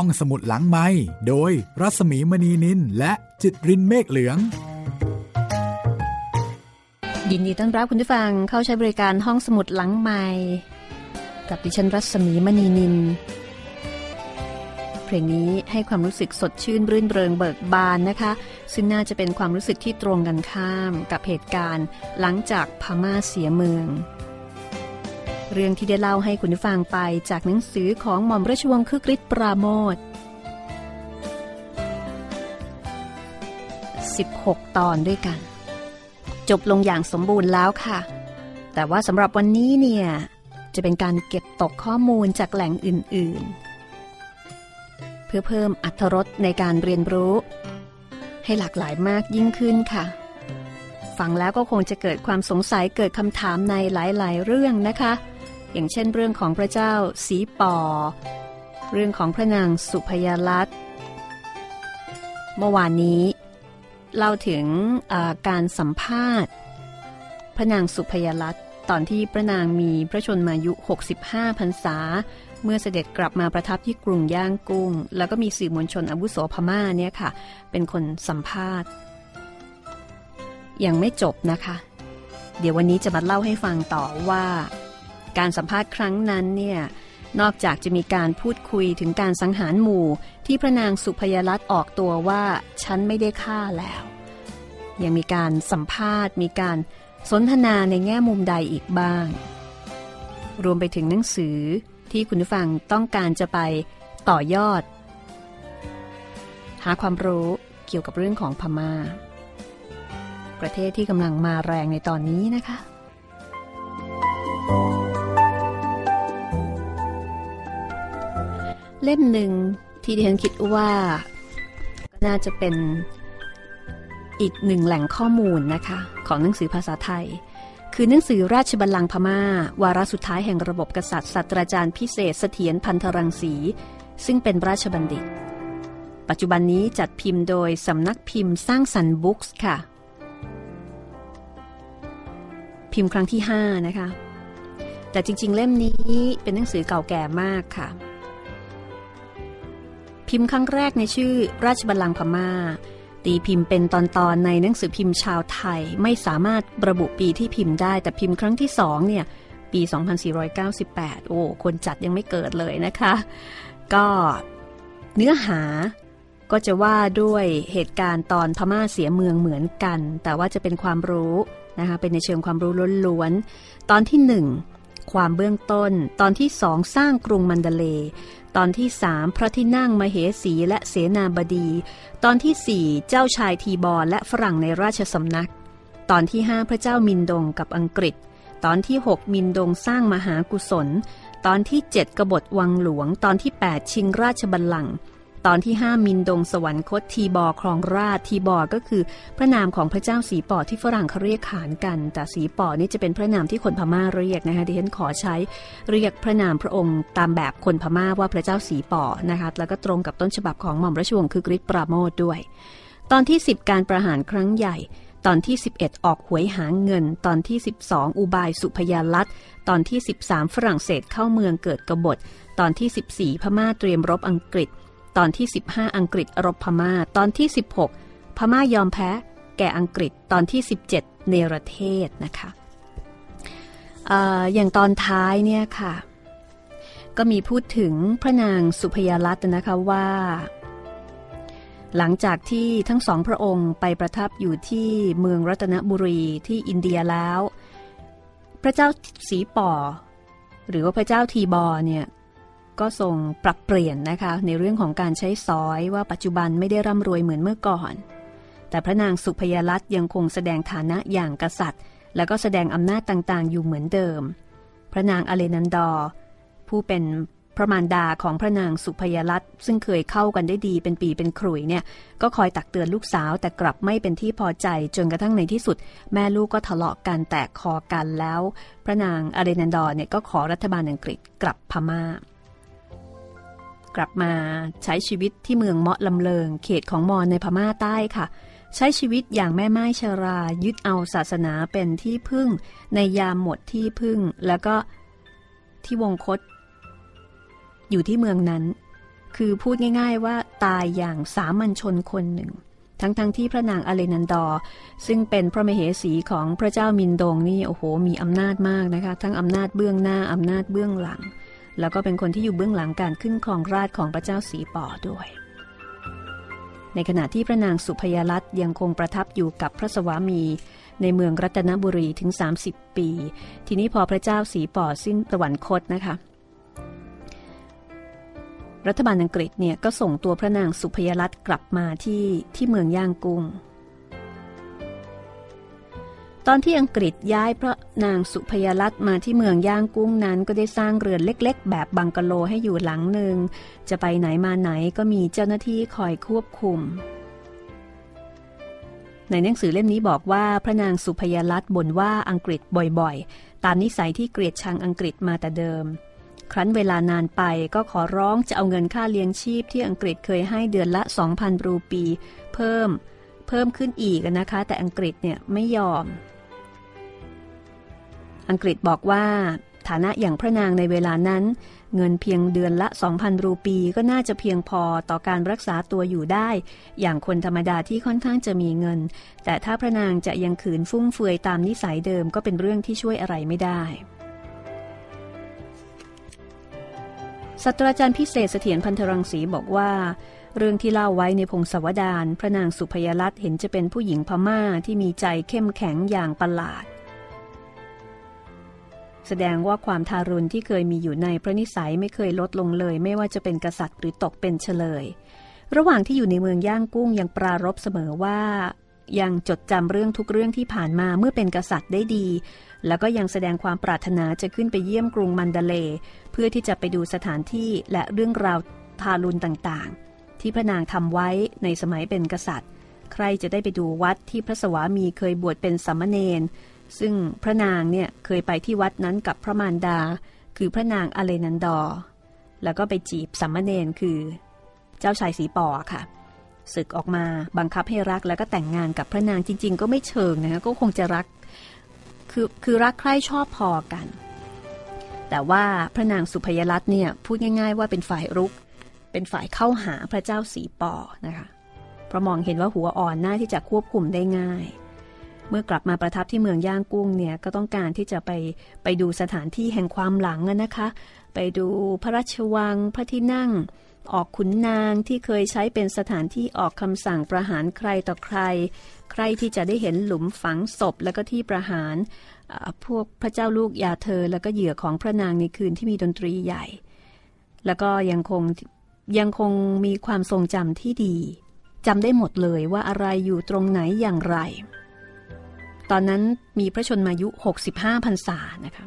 ห้องสมุดหลังไม้โดยรัสมีมณีนินและจิตรินเมฆเหลือง ยินดีต้อนรับคุณผู้ฟังเข้าใช้บริการห้องสมุดหลังไม้กับดิฉันรัศมีมณีนิน เพลงนี้ให้ความรู้สึกสดชื่นรื่นเริงเบิกบานนะคะ ซึ่งน่าจะเป็นความรู้สึกที่ตรงกันข้ามกับเหตุการณ์ หลังจากพม่าเสียเมือง เรื่องที่ได้เล่าให้คุณผู้ฟังไปจากหนังสือของหม่อมราชวงศ์คึกฤทธิ์ปราโมท16 ตอนด้วยกัน จบลงอย่างสมบูรณ์แล้วค่ะ แต่ว่าสำหรับวันนี้เนี่ย จะเป็นการเก็บตกข้อมูลจากแหล่งอื่น ๆ เพื่อเพิ่มอัตรสในการเรียนรู้ ให้หลากหลายมากยิ่งขึ้นค่ะฟังแล้วก็คงจะเกิดความสงสัยเกิดคำถามในหลาย ๆ เรื่องนะคะ อย่างเช่นเรื่องของพระเจ้าสีปอ เรื่องของพระนางสุพยาลัตเมื่อวานนี้เล่าถึงการสัมภาษณ์ พระนางสุพยาลัตตอนที่พระนางมีพระชนมายุ 65พรรษา เมื่อเสด็จกลับมาประทับที่กรุงย่างกุ้ง แล้วก็มีสื่อมวลชนอาวุโสพม่าเนี่ยค่ะ เป็นคนสัมภาษณ์ ยังไม่จบนะคะ เดี๋ยววันนี้จะมาเล่าให้ฟังต่อว่า การสัมภาษณ์ครั้งนั้นเนี่ยนอกจากจะมีการพูดคุยถึงการสังหารหมู่ที่พระนางสุพยรัตน์ออกตัวว่าฉันไม่ได้ฆ่าแล้ว ยังมีการสัมภาษณ์ มีการสนทนาในแง่มุมใดอีกบ้าง รวมไปถึงหนังสือที่คุณผู้ฟังต้องการจะไปต่อยอด หาความรู้เกี่ยวกับเรื่องของพมา่า ประเทศที่กำลังมาแรงในตอนนี้นะคะ เล่มหนึ่งที่ดิฉันคิดว่าก็น่าจะเป็นอีกหนึ่งแหล่งข้อมูลนะคะ ของหนังสือภาษาไทย คือหนังสือราชบัลลังก์พมา่า วาระสุดท้ายแห่งระบบกษัตริย์ศาสตราจารย์พิเศษเสถียรพันธรังสี ซึ่งเป็นราชบัณฑิต ปัจจุบันนี้จัดพิมพ์โดยสำนักพิมพ์สร้างสรรค์บุ๊กส์ค่ะ พิมพ์ครั้งที่ 5 นะคะ แต่จริงๆ เล่มนี้เป็นหนังสือเก่าแก่มากค่ะ พิมพ์ครั้งแรกในชื่อราชบัลลังก์พมา่า ตีพิมพ์เป็นตอนๆในหนังสือพิมพ์ชาวไทยไม่สามารถระบุปีที่พิมพ์ได้ แต่พิมพ์ครั้งที่สองเนี่ยปี 2498 โอ้คนจัดยังไม่เกิดเลยนะคะ ก็เนื้อหาก็จะว่าด้วยเหตุการณ์ตอนพม่าเสียเมืองเหมือนกัน แต่ว่าจะเป็นความรู้นะคะเป็นในเชิงความรู้ล้วนๆ ตอนที่หนึ่งความเบื้องต้น ตอนที่สองสร้างกรุงมันเดเล ตอนที่สามพระที่นั่งมเหสีและเสนาบดี ตอนที่สี่เจ้าชายทีบอลและฝรั่งในราชสำนัก ตอนที่ห้าพระเจ้ามินดงกับอังกฤษ ตอนที่หกมินดงสร้างมหากุศล ตอนที่เจ็ดกบฏวังหลวง ตอนที่แปดชิงราชบัลลังก์ ตอนที่ห้ามินดงสวรรคตทีบอครองราชทีบอก็คือ พระนามของพระเจ้าสีปอที่ฝรั่งเขาเรียกขานกัน แต่สีปอนี่จะเป็นพระนามที่คนพม่าเรียกนะคะดิฉันขอใช้เรียกพระนามพระองค์ตามแบบคนพม่าว่าพระเจ้าสีปอนะคะแล้วก็ตรงกับต้นฉบับของหม่อมราชวงศ์คือกริชปราโมทด้วย ตอนที่ 10 การประหารครั้งใหญ่ตอนที่ 11 ออกหวยหาเงิน ตอนที่ 12 อุบายสุพยาลัตตอนที่ 13 ฝรั่งเศสเข้าเมืองเกิดกบฏ ตอนที่ 14 พม่าเตรียมรบอังกฤษ ตอนที่ 15 อังกฤษรบพมา่า ตอนที่ 16 พม่ายอมแพ้ แก่อังกฤษตอนที่ 17 เนรเทศนะคะออย่างตอนท้ายเนี่ยค่ะ ก็มีพูดถึงพระนางสุพยาลัตนะคะว่า หลังจากที่ทั้งสองพระองค์ไปประทับอยู่ที่เมืองรัตนบุรีที่อินเดียแล้ว พระเจ้าสีป่อหรือว่าพระเจ้าทีบอเนี่ย ก็ทรงปรับเปลี่ยนนะคะ ในเรื่องของการใช้สอยว่าปัจจุบันไม่ได้ร่ำรวยเหมือนเมื่อก่อน แต่พระนางสุพยลัตยังคงแสดงฐานะอย่างกษัตริย์ แล้วก็แสดงอำนาจต่างๆ อยู่เหมือนเดิม พระนางอเลนันดอร์ผู้เป็นพระมารดาของพระนางสุพยลัตซึ่งเคยเข้ากันได้ดีเป็นปีเป็นขรุยเนี่ยก็คอยตักเตือนลูกสาวแต่กลับไม่เป็นที่พอใจจนกระทั่งในที่สุด แม่ลูกก็ทะเลาะกันแตกคอกันแล้ว พระนางอเลนันดอร์เนี่ยก็ขอรัฐบาลอังกฤษกลับพมา่า กลับมาใช้ชีวิตที่เมืองเมาะลำเลิง เขตของมอญในพม่าใต้ค่ะ ใช้ชีวิตอย่างแม่ไม้ชรายึดเอาศาสนาเป็นที่พึ่ง ในยามหมดที่พึ่ง แล้วก็ที่วงคต อยู่ที่เมืองนั้น คือพูดง่าย ๆ ว่าตายอย่างสามัญชนคนหนึ่ง ทั้งๆทที่พระนางอเลนันดอร์ซึ่งเป็นพระมเหสีของพระเจ้ามินโดงนี่โอ้โหมีอำนาจมากนะคะ ทั้งอำนาจเบื้องหน้าอำนาจเบื้องหลัง แล้วก็เป็นคนที่อยู่เบื้องหลังการขึ้นครองราชของพระเจ้าสีป่อด้วย ในขณะที่พระนางสุพยรัตยังคงประทับอยู่กับพระสวามีในเมืองรัตนบุรีถึง 30 ปี ทีนี้พอพระเจ้าสีป่อสิ้นสวรรคตนะคะ รัฐบาลอังกฤษเนี่ยก็ส่งตัวพระนางสุพยรัตกลับมาที่ที่เมืองย่างกุ้ง ตอนที่อังกฤษย้ายพระนางสุพยรัตน์มาที่เมืองย่างกุ้งนั้น ก็ได้สร้างเรือนเล็กๆ แบบบังกะโลให้อยู่หลังหนึ่ง จะไปไหนมาไหนก็มีเจ้าหน้าที่คอยควบคุม ในหนังสือเล่มนี้บอกว่าพระนางสุพยรัตน์บ่นว่าอังกฤษบ่อยๆ ตามนิสัยที่เกลียดชังอังกฤษมาแต่เดิม ครั้นเวลานานไปก็ขอร้องจะเอาเงินค่าเลี้ยงชีพที่อังกฤษเคยให้เดือนละ 2,000 รูปี เพิ่ม เพิ่มขึ้นอีกนะคะ แต่อังกฤษเนี่ยไม่ยอม อังกฤษบอกว่า ฐานะอย่างพระนางในเวลานั้น เงินเพียงเดือนละ 2,000 รูปีก็น่าจะเพียงพอต่อการรักษาตัวอยู่ได้ อย่างคนธรรมดาที่ค่อนข้างจะมีเงิน แต่ถ้าพระนางจะยังขืนฟุ่มเฟือยตามนิสัยเดิมก็เป็นเรื่องที่ช่วยอะไรไม่ได้ศาสตราจารย์พิเศษเสถียรพันธรังสีบอกว่า เรื่องที่เล่าไว้ในพงศวดารพระนางสุพยรัตน์เห็นจะเป็นผู้หญิงพม่าที่มีใจเข้มแข็งอย่างประหลาด แสดงว่าความทารุณที่เคยมีอยู่ในพระนิสัยไม่เคยลดลงเลย ไม่ว่าจะเป็นกษัตริย์หรือตกเป็นเฉลย ระหว่างที่อยู่ในเมืองย่างกุ้งยังปรารบเสมอว่ายังจดจำเรื่องทุกเรื่องที่ผ่านมาเมื่อเป็นกษัตริย์ได้ดี แล้วก็ยังแสดงความปรารถนาจะขึ้นไปเยี่ยมกรุงมันดเล เพื่อที่จะไปดูสถานที่และเรื่องราวทารุณต่างๆ ที่พระนางทำไว้ในสมัยเป็นกษัตริย์ ใครจะได้ไปดูวัดที่พระสวามีเคยบวชเป็นสามมเณร ซึ่งพระนางเนี่ยเคยไปที่วัดนั้นกับพระมารดา คือพระนางอเลนันดอ แล้วก็ไปจีบสัมมเนนคือ เจ้าชายสีปอค่ะ ศึกออกมาบังคับให้รักแล้วก็แต่งงานกับพระนางจริง ๆ ก็ไม่เชิงนะคะก็คงจะรัก คือคือรักใคร่ชอบพอกัน แต่ว่าพระนางสุพยรัตน์เนี่ยพูดง่าย ๆ ว่าเป็นฝ่ายรุก เป็นฝ่ายเข้าหาพระเจ้าสีปอนะคะเพราะมองเห็นว่าหัวอ่อนหน้าที่จะควบคุมได้ง่าย เมื่อกลับมาประทับที่เมืองย่างกุ้งเนี่ยก็ต้องการที่จะไปไปดูสถานที่แห่งความหลังนะคะ ไปดูพระราชวังพระที่นั่ง ออกขุนนางที่เคยใช้เป็นสถานที่ออกคำสั่งประหารใครต่อใคร ใครที่จะได้เห็นหลุมฝังศพแล้วก็ที่ประหารพวกพระเจ้าลูกยาเธอ แล้วก็เหยื่อของพระนางในคืนที่มีดนตรีใหญ่ แล้วก็ยังคงยังคงมีความทรงจำที่ดีจำได้หมดเลยว่าอะไรอยู่ตรงไหนอย่างไร ตอนนั้นมีพระชนมายุ 65พรรษานะคะ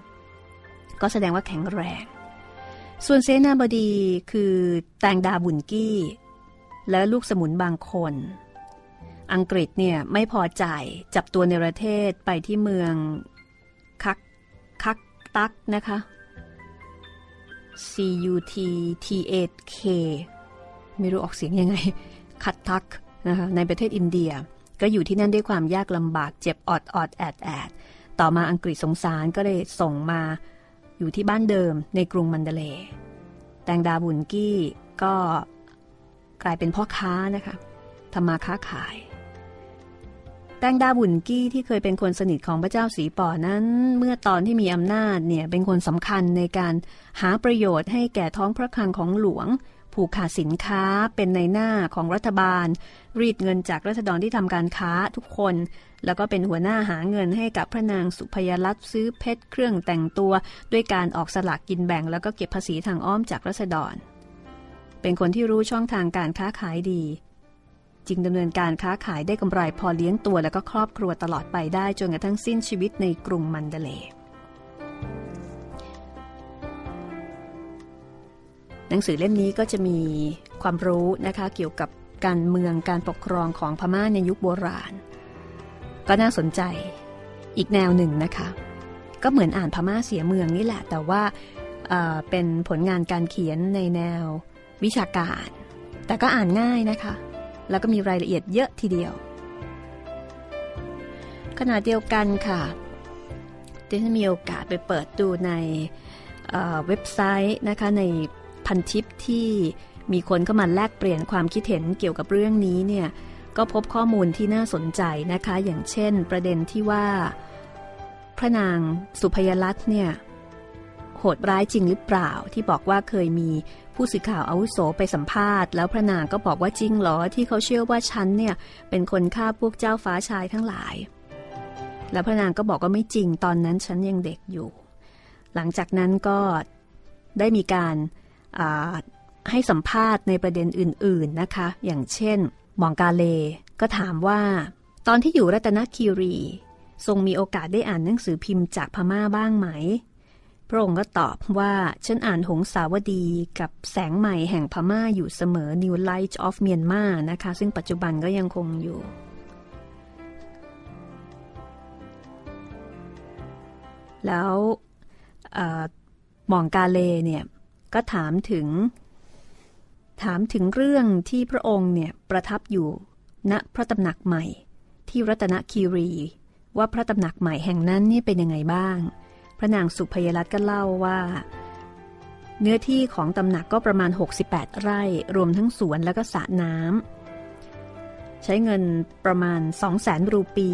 ก็แสดงว่าแข็งแรง ส่วนเซนาบดีคือแตงดาบุนกี้ และลูกสมุนบางคน อังกฤษเนี่ยไม่พอใจจับตัวในประเทศไปที่เมืองคักคักตักนะคะ C U T T A K ไม่รู้ออกเสียงยังไง คัตตักนะคะในประเทศอินเดีย ก็อยู่ที่นั่นด้วยความยากลำบากเจ็บออดออดแอดแอดต่อมาอังกฤษสงสารก็เลยส่งมาอยู่ที่บ้านเดิมในกรุงมันเดเล แตงดาบุนกี้ก็กลายเป็นพ่อค้านะคะทำมาค้าขาย แตงดาบุนกี้ที่เคยเป็นคนสนิทของพระเจ้าสีป่อนั้น เมื่อตอนที่มีอำนาจเนี่ยเป็นคนสำคัญในการหาประโยชน์ให้แก่ท้องพระคลังของหลวง ผูกขาดสินค้าเป็นในหน้าของรัฐบาล รีดเงินจากรัษฎรที่ทำการค้าทุกคน แล้วก็เป็นหัวหน้าหาเงินให้กับพระนางสุพยรัตน์ซื้อเพชรเครื่องแต่งตัว ด้วยการออกสลากกินแบ่ง แล้วก็เก็บภาษีทางอ้อมจากรัษฎรเป็นคนที่รู้ช่องทางการค้าขายดี จึงดำเนินการค้าขายได้กำไรพอเลี้ยงตัว แล้วก็ครอบครัวตลอดไปได้จนกระทั่งสิ้นชีวิตในกรุงมันเดเล หนังสือเล่มนี้ก็จะมีความรู้นะคะเกี่ยวกับการเมืองการปกครองของพม่าในยุคโบราณ ก็น่าสนใจอีกแนวหนึ่งนะคะ ก็เหมือนอ่านพม่าเสียเมืองนี่แหละ แต่ว่าเป็นผลงานการเขียนในแนววิชาการ แต่ก็อ่านง่ายนะคะ แล้วก็มีรายละเอียดเยอะทีเดียว ขณะเดียวกันค่ะดิฉันมีโอกาสไปเปิดดูในเว็บไซต์นะคะใน พันทิปที่มีคนเข้ามาแลกเปลี่ยนความคิดเห็นเกี่ยวกับเรื่องนี้เนี่ยก็พบข้อมูลที่น่าสนใจนะคะ อย่างเช่น ประเด็นที่ว่า พระนางสุพยลัตน์เนี่ยโหดร้ายจริงหรือเปล่า ที่บอกว่าเคยมีผู้สื่อข่าวอาวุโสไปสัมภาษณ์ แล้วพระนางก็บอกว่าจริงเหรอที่เขาเชื่อว่าฉันเนี่ยเป็นคนฆ่าพวกเจ้าฟ้าชายทั้งหลาย แล้วพระนางก็บอกว่าไม่จริงตอนนั้นฉันยังเด็กอยู่ หลังจากนั้นก็ได้มีการ ให้สัมภาษณ์ในประเด็นอื่น ๆนะคะ อย่างเช่นมองกาเลก็ถามว่า ตอนที่อยู่รัตนคีรี ทรงมีโอกาสได้อ่านหนังสือพิมพ์จากพม่าบ้างไหม พระองค์ก็ตอบว่า ฉันอ่านหงสาวดีกับแสงใหม่แห่งพม่าอยู่เสมอ New Light of Myanmar นะคะ ซึ่งปัจจุบันก็ยังคงอยู่แล้วหมองกาเลเนี่ย ก็ถามถึง ถามถึงเรื่องที่พระองค์เนี่ยประทับอยู่ณพระตำหนักใหม่ ที่รัตนคีรี ว่าพระตำหนักใหม่แห่งนั้นนี่เป็นยังไงบ้าง พระนางสุพยรัตน์ก็เล่าว่า เนื้อที่ของตำหนักก็ประมาณ 68 ไร่ รวมทั้งสวนแล้วก็สระน้ำใช้เงินประมาณ 2 0 0แสนรูปี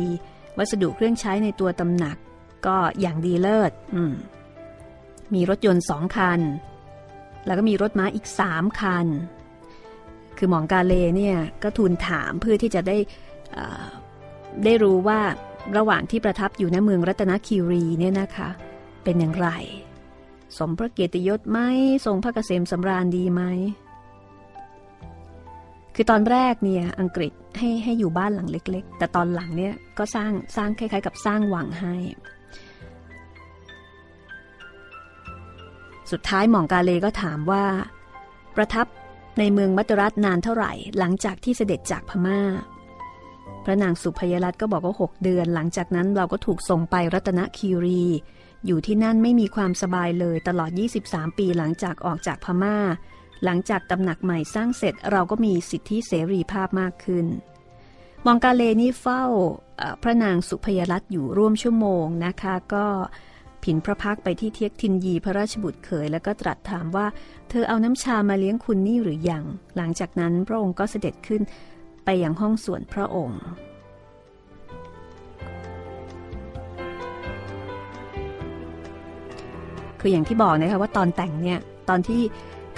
วัสดุเครื่องใช้ในตัวตำหนักก็อย่างดีเลิศมีรถยนต์สองคัน แล้วก็มีรถม้าอีกสามคัน คือหมองกาเลเนี่ยก็ทูลถามเพื่อที่จะได้ได้รู้ว่าระหว่างที่ประทับอยู่ในเมืองรัตนคีรีเนี่ยนะคะ เป็นอย่างไร สมพระเกียรติยศไหมทรงพระเกษมสำราญดีไหมคือตอนแรกเนี่ยอังกฤษให้ให้อยู่บ้านหลังเล็ก ๆ แต่ตอนหลังเนี่ยก็สร้างสร้างคล้าย ๆ กับสร้างวังให้ สุดท้ายหม่องกาเลก็ถามว่า ประทับในเมืองมัตรัตนานเท่าไหร่ หลังจากที่เสด็จจากพมา่า พระนางสุพยรัตก็บอกว่าหกเดือน หลังจากนั้นเราก็ถูกส่งไปรัตนคีรี อยู่ที่นั่นไม่มีความสบายเลยตลอด 23 ปีหลังจากออกจากพมา่า หลังจากตำหนักใหม่สร้างเสร็จเราก็มีสิทธิเสรีภาพมากขึ้นมองกาเลนี่เฝ้าพระนางสุพยรัตอยู่ร่วมชั่วโมงนะคะ ก็ ผินพระพักไปที่เทียกทินยีพระราชบุตรเขยแล้วก็ตรัสถามว่า เธอเอาน้ำชามาเลี้ยงคุณนี่หรือยัง หลังจากนั้นพระองค์ก็เสด็จขึ้นไปยังห้องส่วนพระองค์คืออย่างที่บอกนะคะว่าตอนแต่งเนี่ยตอนที่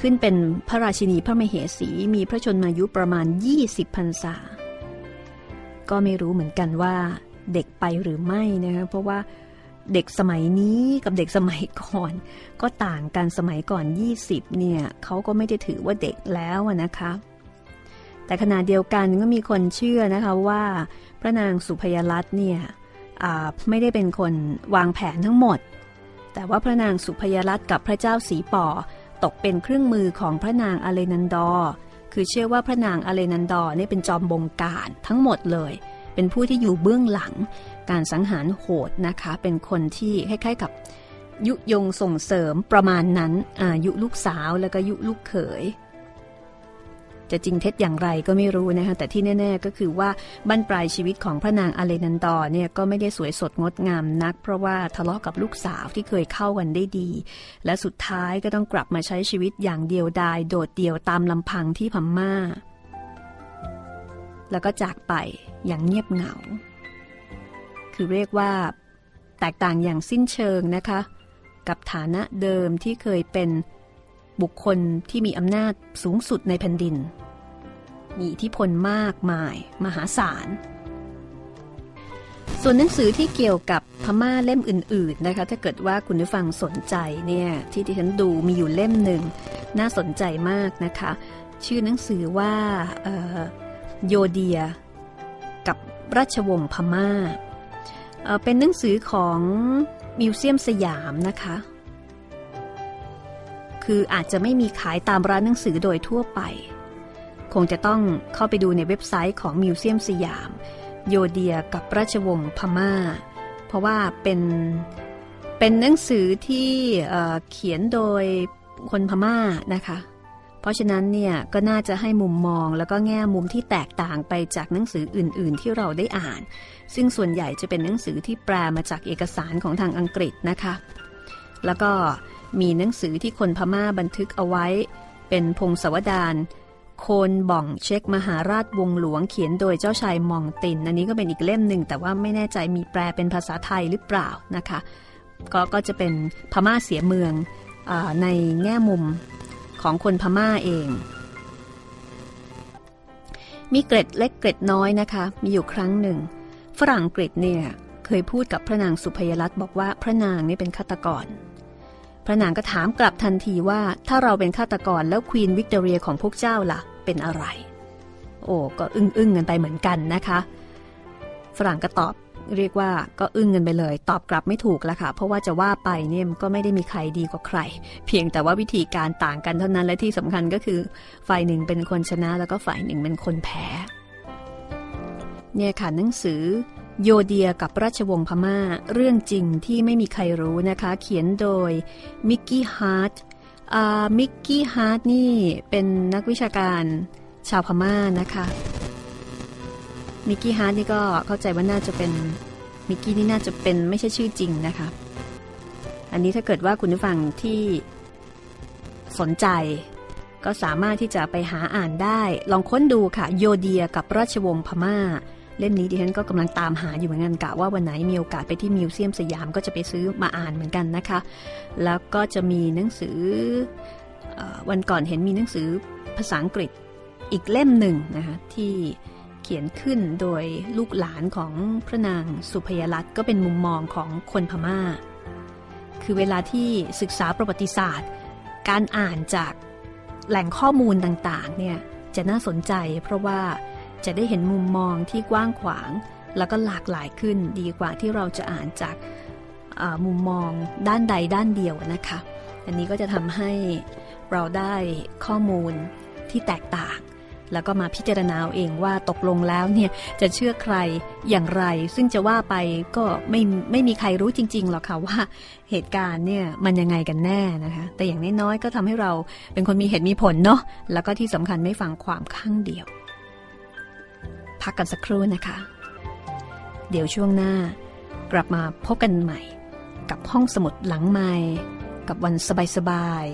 ขึ้นเป็นพระราชินีพระมเหสีมีพระชนมายุประมาณ 20พรรษา ก็ไม่รู้เหมือนกันว่าเด็กไปหรือไม่นะคะเพราะว่า เด็กสมัยนี้กับเด็กสมัยก่อน ก็ต่างกันสมัยก่อน 20 เนี่ยเขาก็ไม่ได้ถือว่าเด็กแล้วนะคะ แต่ขณะเดียวกันก็มีคนเชื่อนะคะว่า พระนางสุพยรัตน์เนี่ยไม่ได้เป็นคนวางแผนทั้งหมด แต่ว่าพระนางสุพยรัตน์กับพระเจ้าสีป่อตกเป็นเครื่องมือของพระนางอเลนันดอ คือเชื่อว่าพระนางอเลนันดอร์นี่ยเป็นจอมบงการทั้งหมดเลย เป็นผู้ที่อยู่เบื้องหลัง การสังหารโหดนะคะ เป็นคนที่คล้าย ๆ กับยุยงส่งเสริมประมาณนั้นอายุลูกสาวแล้วก็ยุลูกเขย จะจริงเท็จอย่างไรก็ไม่รู้นะคะแต่ที่แน่ ๆ ก็คือว่าบั้นปลายชีวิตของพระนางอเลนันดอเนี่ยก็ไม่ได้สวยสดงดงามนัก เพราะว่าทะเลาะกับลูกสาวที่เคยเข้ากันได้ดี และสุดท้ายก็ต้องกลับมาใช้ชีวิตอย่างเดียวดายโดดเดี่ยวตามลำพังที่พม่าแล้วก็จากไปอย่างเงียบเหงา คือเรียกว่า แตกต่างอย่างสิ้นเชิงนะคะ กับฐานะเดิมที่เคยเป็นบุคคลที่มีอำนาจสูงสุดในแผ่นดิน มีอิทธิพลมากมาย มหาศาล ส่วนหนังสือที่เกี่ยวกับพม่าเล่มอื่น ๆนะคะ ถ้าเกิดว่าคุณผู้ฟังสนใจเนี่ยที่ที่ฉันดูมีอยู่เล่มหนึ่ง น่าสนใจมากนะคะ ชื่อหนังสือว่าโยเดีย กับราชวงศ์พม่า เป็นหนังสือของมิวเซียมสยามนะคะ คืออาจจะไม่มีขายตามร้านหนังสือโดยทั่วไป คงจะต้องเข้าไปดูในเว็บไซต์ของมิวเซียมสยาม โยเดียกับราชวงศ์พมา่า เพราะว่าเป็นเป็นหนังสือที่เขียนโดยคนพม่านะคะ ราะฉะนั้นเนี่ยก็น่าจะให้มุมมองแล้วก็แง่มุมที่แตกต่างไปจากหนังสืออื่น ๆ ที่เราได้อ่าน ซึ่งส่วนใหญ่จะเป็นหนังสือที่แปลมาจากเอกสารของทางอังกฤษนะคะ แล้วก็มีหนังสือที่คนพม่าบันทึกเอาไว้ เป็นพงศวดานโคนบ่องเช็คมหาราชวงหลวงเขียนโดยเจ้าชายมองติน อันนี้ก็เป็นอีกเล่มหนึ่งแต่ว่าไม่แน่ใจมีแปลเป็นภาษาไทยหรือเปล่านะคะ ก็ก็จะเป็นพม่าเสียเมืองอในแง่มุม ของคนพม่าเอง มีเกร็ดเล็กเกร็ดน้อยนะคะ มีอยู่ครั้งหนึ่ง ฝรั่งกฤษเนี่ยเคยพูดกับพระนางสุพยรัตน์บอกว่าพระนางนี่เป็นฆาตกร พระนางก็ถามกลับทันทีว่าถ้าเราเป็นฆาตกรแล้วควีนวิกตอเรียของพวกเจ้าล่ะ เป็นอะไร โอ้ก็อึ้งอึ้งกันไปเหมือนกันนะคะ ฝรั่งก็ตอบ เรียกว่าก็อึ้งกันไปเลย ตอบกลับไม่ถูกแล้วค่ะ เพราะว่าจะว่าไปเนี่ยก็ไม่ได้มีใครดีกว่าใคร เพียงแต่ว่าวิธีการต่างกันเท่านั้นและที่สำคัญก็คือ ฝ่ายหนึ่งเป็นคนชนะแล้วก็ฝ่ายหนึ่งเป็นคนแพ้เนี่ยค่ะหนังสือ โยเดียกับราชวงศ์พมา่า เรื่องจริงที่ไม่มีใครรู้นะคะ เขียนโดยมิกกี้ฮาร์ทมิกกี้ฮาร์ทนี่เป็นนักวิชาการชาวพม่านะคะ มิกกี้ฮาร์ทนี่ก็เข้าใจว่าน่าจะเป็นมิกกี้นี่น่าจะเป็นไม่ใช่ชื่อจริงนะคะ อันนี้ถ้าเกิดว่าคุณผู้ฟังที่สนใจ ก็สามารถที่จะไปหาอ่านได้ ลองค้นดูค่ะ โยเดียกับราชวงศ์พม่า เล่มนี้ดิฉันก็กำลังตามหาอยู่เหมือนกันกะว่าวันไหนมีโอกาสไปที่มิวเซียมสยามก็จะไปซื้อมาอ่านเหมือนกันนะคะ แล้วก็จะมีหนังสืออวันก่อนเห็นมีหนังสือภาษาอังกฤษอีกเล่มหนึ่งนะคะที่ ขียนขึ้นโดยลูกหลานของพระนางสุพยรัตน์ก็เป็นมุมมองของคนพมา่า คือเวลาที่ศึกษาประวัติศาสตร์ การอ่านจากแหล่งข้อมูลต่างๆเนี่ยจะน่าสนใจเพราะว่าจะได้เห็นมุมมองที่กว้างขวาง แล้วก็หลากหลายขึ้นดีกว่าที่เราจะอ่านจากมุมมองด้านใดด้านเดียวนะคะ อันนี้ก็จะทำให้เราได้ข้อมูลที่แตกต่าง แล้วก็มาพิจารณาเองว่าตกลงแล้วเนี่ยจะเชื่อใครอย่างไร ซึ่งจะว่าไปก็ไม่ไม่มีใครรู้จริงๆหรอกค่ะว่าเหตุการณ์เนี่ยมันยังไงกันแน่นะคะ แต่อย่างน้อยๆก็ทำให้เราเป็นคนมีเหตุมีผลเนาะแล้วก็ที่สำคัญไม่ฟังความข้างเดียว พักกันสักครู่นะคะ เดี๋ยวช่วงหน้ากลับมาพบกันใหม่ กับห้องสมุดหลังใหม่ กับวันสบาย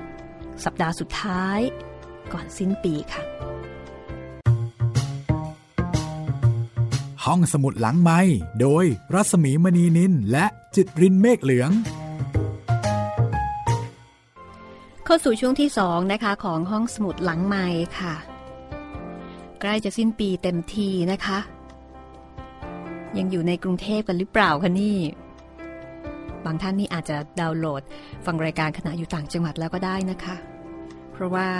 ๆสัปดาห์สุดท้าย ก่อนสิ้นปีค่ะ ห้องสมุดหลังไม้โดยรัสมีมณีนินและจิตรินเมฆเหลือง เข้าสู่ช่วงที่สองนะคะของห้องสมุดหลังไม้ค่ะ ใกล้จะสิ้นปีเต็มทีนะคะ ยังอยู่ในกรุงเทพกันหรือเปล่าคะนี่บางท่านนี่อาจจะดาวน์โหลด ฟังรายการขณะอยู่ต่างจังหวัดแล้วก็ได้นะคะ เพราะว่า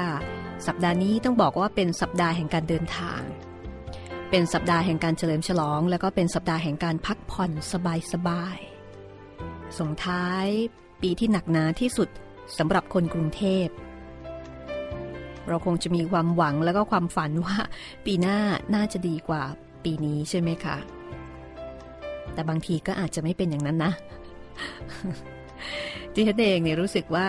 สัปดาห์นี้ต้องบอกว่าเป็นสัปดาห์แห่งการเดินทาง เป็นสัปดาห์แห่งการเฉลิมฉลอง แล้วก็เป็นสัปดาห์แห่งการพักผ่อนสบายๆส่งท้ายปีที่หนักหนาที่สุดสำหรับคนกรุงเทพ เราคงจะมีความหวังแล้วก็ความฝันว่าปีหน้าน่าจะดีกว่าปีนี้ใช่ไหมคะ แต่บางทีก็อาจจะไม่เป็นอย่างนั้นนะดิฉันเองเนี่ยรู้สึกว่า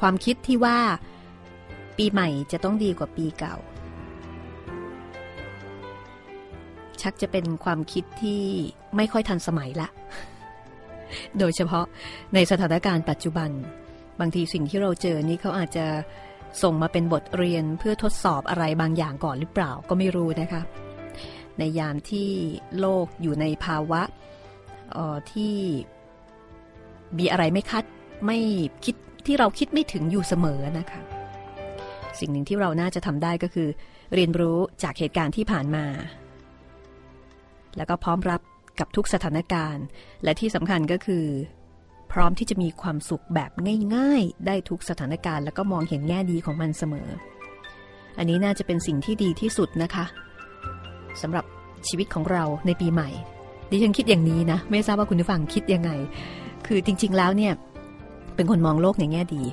ความคิดที่ว่า ปีใหม่จะต้องดีกว่าปีเก่า ชักจะเป็นความคิดที่ไม่ค่อยทันสมัยละ โดยเฉพาะในสถานการณ์ปัจจุบัน บางทีสิ่งที่เราเจอนี่เขาอาจจะส่งมาเป็นบทเรียนเพื่อทดสอบอะไรบางอย่างก่อนหรือเปล่าก็ไม่รู้นะคะ ในยามที่โลกอยู่ในภาวะที่มีอะไรไม่คาดไม่คิด ที่เราคิดไม่ถึงอยู่เสมอนะคะ สิ่งหนึ่งที่เราน่าจะทำได้ก็คือ เรียนรู้จากเหตุการณ์ที่ผ่านมา แล้วก็พร้อมรับกับทุกสถานการณ์ และที่สำคัญก็คือ พร้อมที่จะมีความสุขแบบง่าย ๆ ได้ทุกสถานการณ์ แล้วก็มองเห็นแง่ดีของมันเสมอ อันนี้น่าจะเป็นสิ่งที่ดีที่สุดนะคะสำหรับชีวิตของเราในปีใหม่ ดิฉันคิดอย่างนี้นะ ไม่ทราบว่าคุณผู้ฟังคิดยังไง คือจริง ๆ แล้วเนี่ย เป็นคนมองโลกในแง่ดี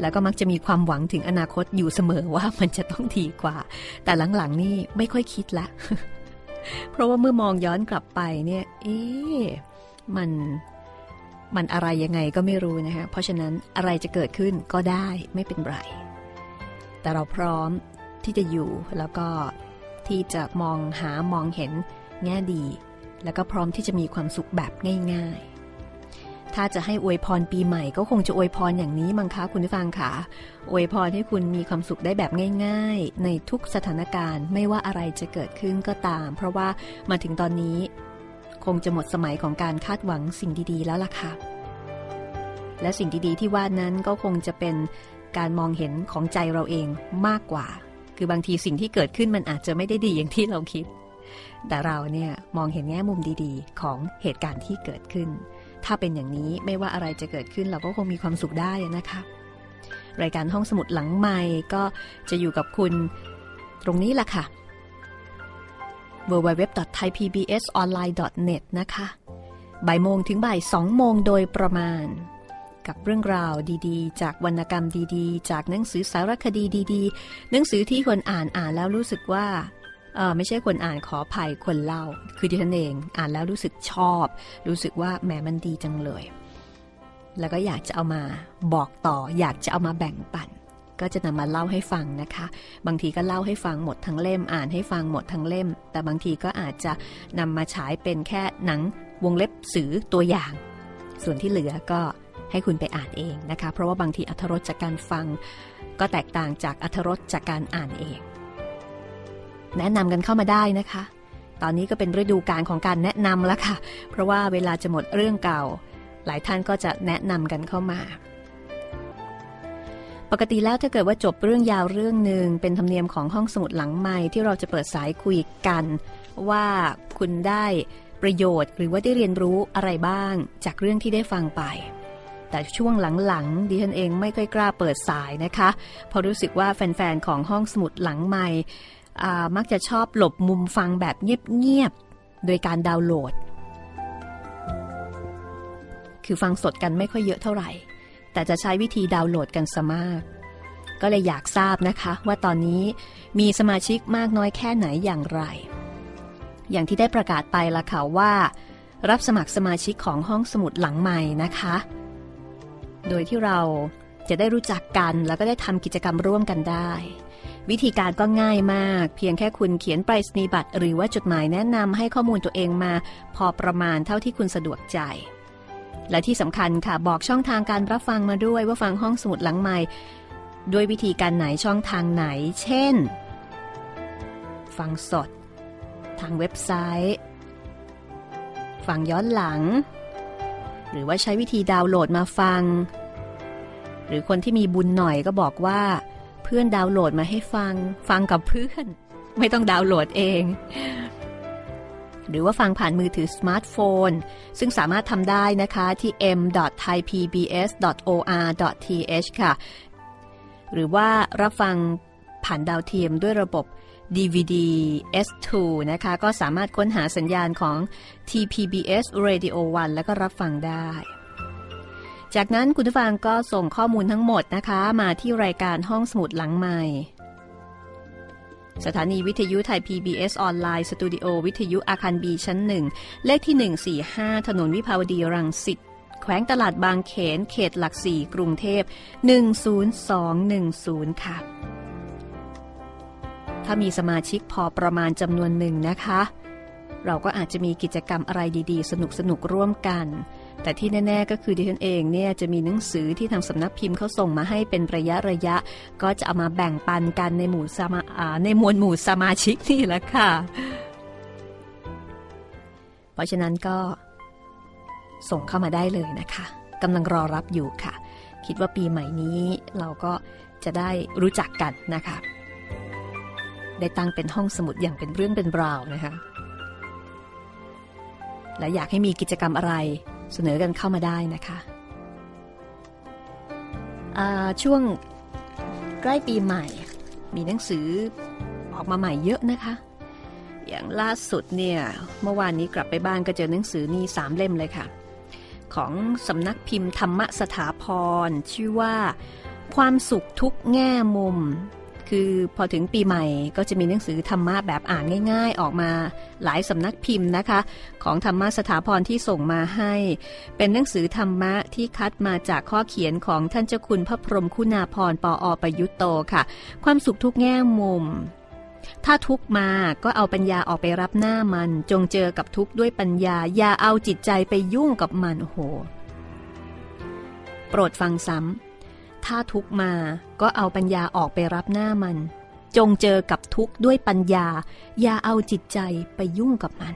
แล้วก็มักจะมีความหวังถึงอนาคตอยู่เสมอว่ามันจะต้องดีกว่า แต่หลังๆนี่ไม่ค่อยคิดละ เพราะว่าเมื่อมองย้อนกลับไปเนี่ย เอ๊มันมันอะไรยังไงก็ไม่รู้นะคะเพราะฉะนั้นอะไรจะเกิดขึ้นก็ได้ไม่เป็นไร แต่เราพร้อมที่จะอยู่แล้วก็ที่จะมองหามองเห็นแง่ดี แล้วก็พร้อมที่จะมีความสุขแบบง่าย ๆ ถ้าจะให้อวยพรปีใหม่ก็คงจะอวยพรอย่างนี้มั้งคะคุณผู้ฟังค่ะอวยพรให้คุณมีความสุขได้แบบง่าย ๆ ในทุกสถานการณ์ ไม่ว่าอะไรจะเกิดขึ้นก็ตาม เพราะว่ามาถึงตอนนี้ คงจะหมดสมัยของการคาดหวังสิ่งดีๆ แล้วล่ะค่ะ และสิ่งดีๆที่ว่านั้นก็คงจะเป็นการมองเห็นของใจเราเองมากกว่า คือบางทีสิ่งที่เกิดขึ้นมันอาจจะไม่ได้ดีอย่างที่เราคิด แต่เราเนี่ยมองเห็นแง่มุมดีๆ ของเหตุการณ์ที่เกิดขึ้น ถ้าเป็นอย่างนี้ไม่ว่าอะไรจะเกิดขึ้นเราก็คงมีความสุขได้นะคะ รายการห้องสมุดหลังใหม่ก็จะอยู่กับคุณตรงนี้แหละค่ะ www.thaipbsonline.net นะคะบ่ายโมงถึงบ่ายสองโมงโดยประมาณ กับเรื่องราวดีๆ จากวรรณกรรมดีๆ จากหนังสือสารคดีดี ๆ หนังสือที่คนอ่านอ่านแล้วรู้สึกว่า เออไม่ใช่คนอ่านขอภัยคนเล่า คือดิฉันเองอ่านแล้วรู้สึกชอบ รู้สึกว่าแหมมันดีจังเลย แล้วก็อยากจะเอามาบอกต่อ อยากจะเอามาแบ่งปัน ก็จะนำมาเล่าให้ฟังนะคะ บางทีก็เล่าให้ฟังหมดทั้งเล่ม อ่านให้ฟังหมดทั้งเล่ม แต่บางทีก็อาจจะนำมาฉายเป็นแค่หนังวงเล็บสื่อตัวอย่าง ส่วนที่เหลือก็ให้คุณไปอ่านเองนะคะ เพราะว่าบางทีอัธรสจากการฟัง ก็แตกต่างจากอัธรสจากการอ่านเอง แนะนำกันเข้ามาได้นะคะ ตอนนี้ก็เป็นฤดูการของการแนะนำแล้วค่ะ เพราะว่าเวลาจะหมดเรื่องเก่า หลายท่านก็จะแนะนำกันเข้ามา ปกติแล้วถ้าเกิดว่าจบเรื่องยาวเรื่องหนึ่งเป็นธรรมเนียมของห้องสมุดหลังใหม่ที่เราจะเปิดสายคุยกัน ว่าคุณได้ประโยชน์ หรือว่าได้เรียนรู้อะไรบ้าง จากเรื่องที่ได้ฟังไปแต่ช่วงหลังๆดิฉันเองไม่ค่อยกล้าเปิดสายนะคะ เพราะรู้สึกว่าแฟนๆ ของห้องสมุดหลังใหม่ มักจะชอบหลบมุมฟังแบบเงียบๆ โดยการดาวน์โหลด คือฟังสดกันไม่ค่อยเยอะเท่าไหร่ แต่จะใช้วิธีดาวน์โหลดกันซะมาก ก็เลยอยากทราบนะคะว่าตอนนี้มีสมาชิกมากน้อยแค่ไหนอย่างไร อย่างที่ได้ประกาศไปละค่ะว่า รับสมัครสมาชิกของห้องสมุดหลังใหม่นะคะ โดยที่เราจะได้รู้จักกันแล้วก็ได้ทำกิจกรรมร่วมกันได้ วิธีการก็ง่ายมาก เพียงแค่คุณเขียนไปรษณียบัตร หรือว่าจดหมายแนะนำให้ข้อมูลตัวเองมา พอประมาณเท่าที่คุณสะดวกใจ และที่สำคัญค่ะบอกช่องทางการรับฟังมาด้วยว่าฟังห้องสมุดหลังใหม่ด้วยวิธีการไหนช่องทางไหน เช่น ฟังสด ทางเว็บไซต์ ฟังย้อนหลัง หรือว่าใช้วิธีดาวน์โหลดมาฟัง หรือคนที่มีบุญหน่อยก็บอกว่า เพื่อนดาวน์โหลดมาให้ฟัง ฟังกับเพื่อน ไม่ต้องดาวน์โหลดเอง หรือว่าฟังผ่านมือถือสมาร์ทโฟน ซึ่งสามารถทำได้นะคะที่ m.thaipbs.or.th ค่ะ หรือว่ารับฟังผ่านดาวเทียมด้วยระบบ DVB S2 นะคะ ก็สามารถค้นหาสัญญาณของ TPBS Radio 1 แล้วก็รับฟังได้ จากนั้นคุณผู้ฟังก็ส่งข้อมูลทั้งหมดนะคะ มาที่รายการห้องสมุดหลังไมค์ สถานีวิทยุไทย PBS ออนไลน์สตูดิโอวิทยุอาคารบีชั้นหนึ่งเลขที่ 145 ถนนวิภาวดีรังสิตแขวงตลาดบางเขน เขตหลักสี่กรุงเทพ 10210 ค่ะ ถ้ามีสมาชิกพอประมาณจำนวนหนึ่งนะคะ เราก็อาจจะมีกิจกรรมอะไรดีๆ สนุกๆ ร่วมกัน แต่ที่แน่ ๆ ก็คือดิฉันเองเนี่ยจะมีหนังสือที่ทางสำนักพิมพ์เขาส่งมาให้เป็นระยะระยะ ก็จะเอามาแบ่งปันกันในหมู่สมาในมวลหมู่สมาชิกนี่แหละค่ะ เพราะฉะนั้นก็ส่งเข้ามาได้เลยนะคะกำลังรอรับอยู่ค่ะ คิดว่าปีใหม่นี้เราก็จะได้รู้จักกันนะคะ ได้ตั้งเป็นห้องสมุดอย่างเป็นเรื่องเป็นราวนะคะ และอยากให้มีกิจกรรมอะไร เสนอกันเข้ามาได้นะคะช่วงใกล้ปีใหม่ มีหนังสือออกมาใหม่เยอะนะคะ อย่างล่าสุดเนี่ยเมื่อวานนี้กลับไปบ้านก็เจอหนังสือนี่สามเล่มเลยค่ะ ของสำนักพิมพ์ธรรมสถาพร ชื่อว่า ความสุขทุกแง่มุม คือพอถึงปีใหม่ก็จะมีหนังสือธรรมะแบบอ่านง่าย ๆ ออกมาหลายสำนักพิมพ์นะคะ ของธรรมะสถาพรที่ส่งมาให้ เป็นหนังสือธรรมะที่คัดมาจากข้อเขียนของท่านเจ้าคุณพระพรหมคุณาพรปออประยุตโตค่ะ ความสุขทุกแง่มุม ถ้าทุกมาก็เอาปัญญาออกไปรับหน้ามัน จงเจอกับทุกด้วยปัญญา อย่าเอาจิตใจไปยุ่งกับมันโอ้โหโปรดฟังซ้ำ ถ้าทุกมา ก็เอาปัญญาออกไปรับหน้ามัน จงเจอกับทุกข์ด้วยปัญญา อย่าเอาจิตใจไปยุ่งกับมัน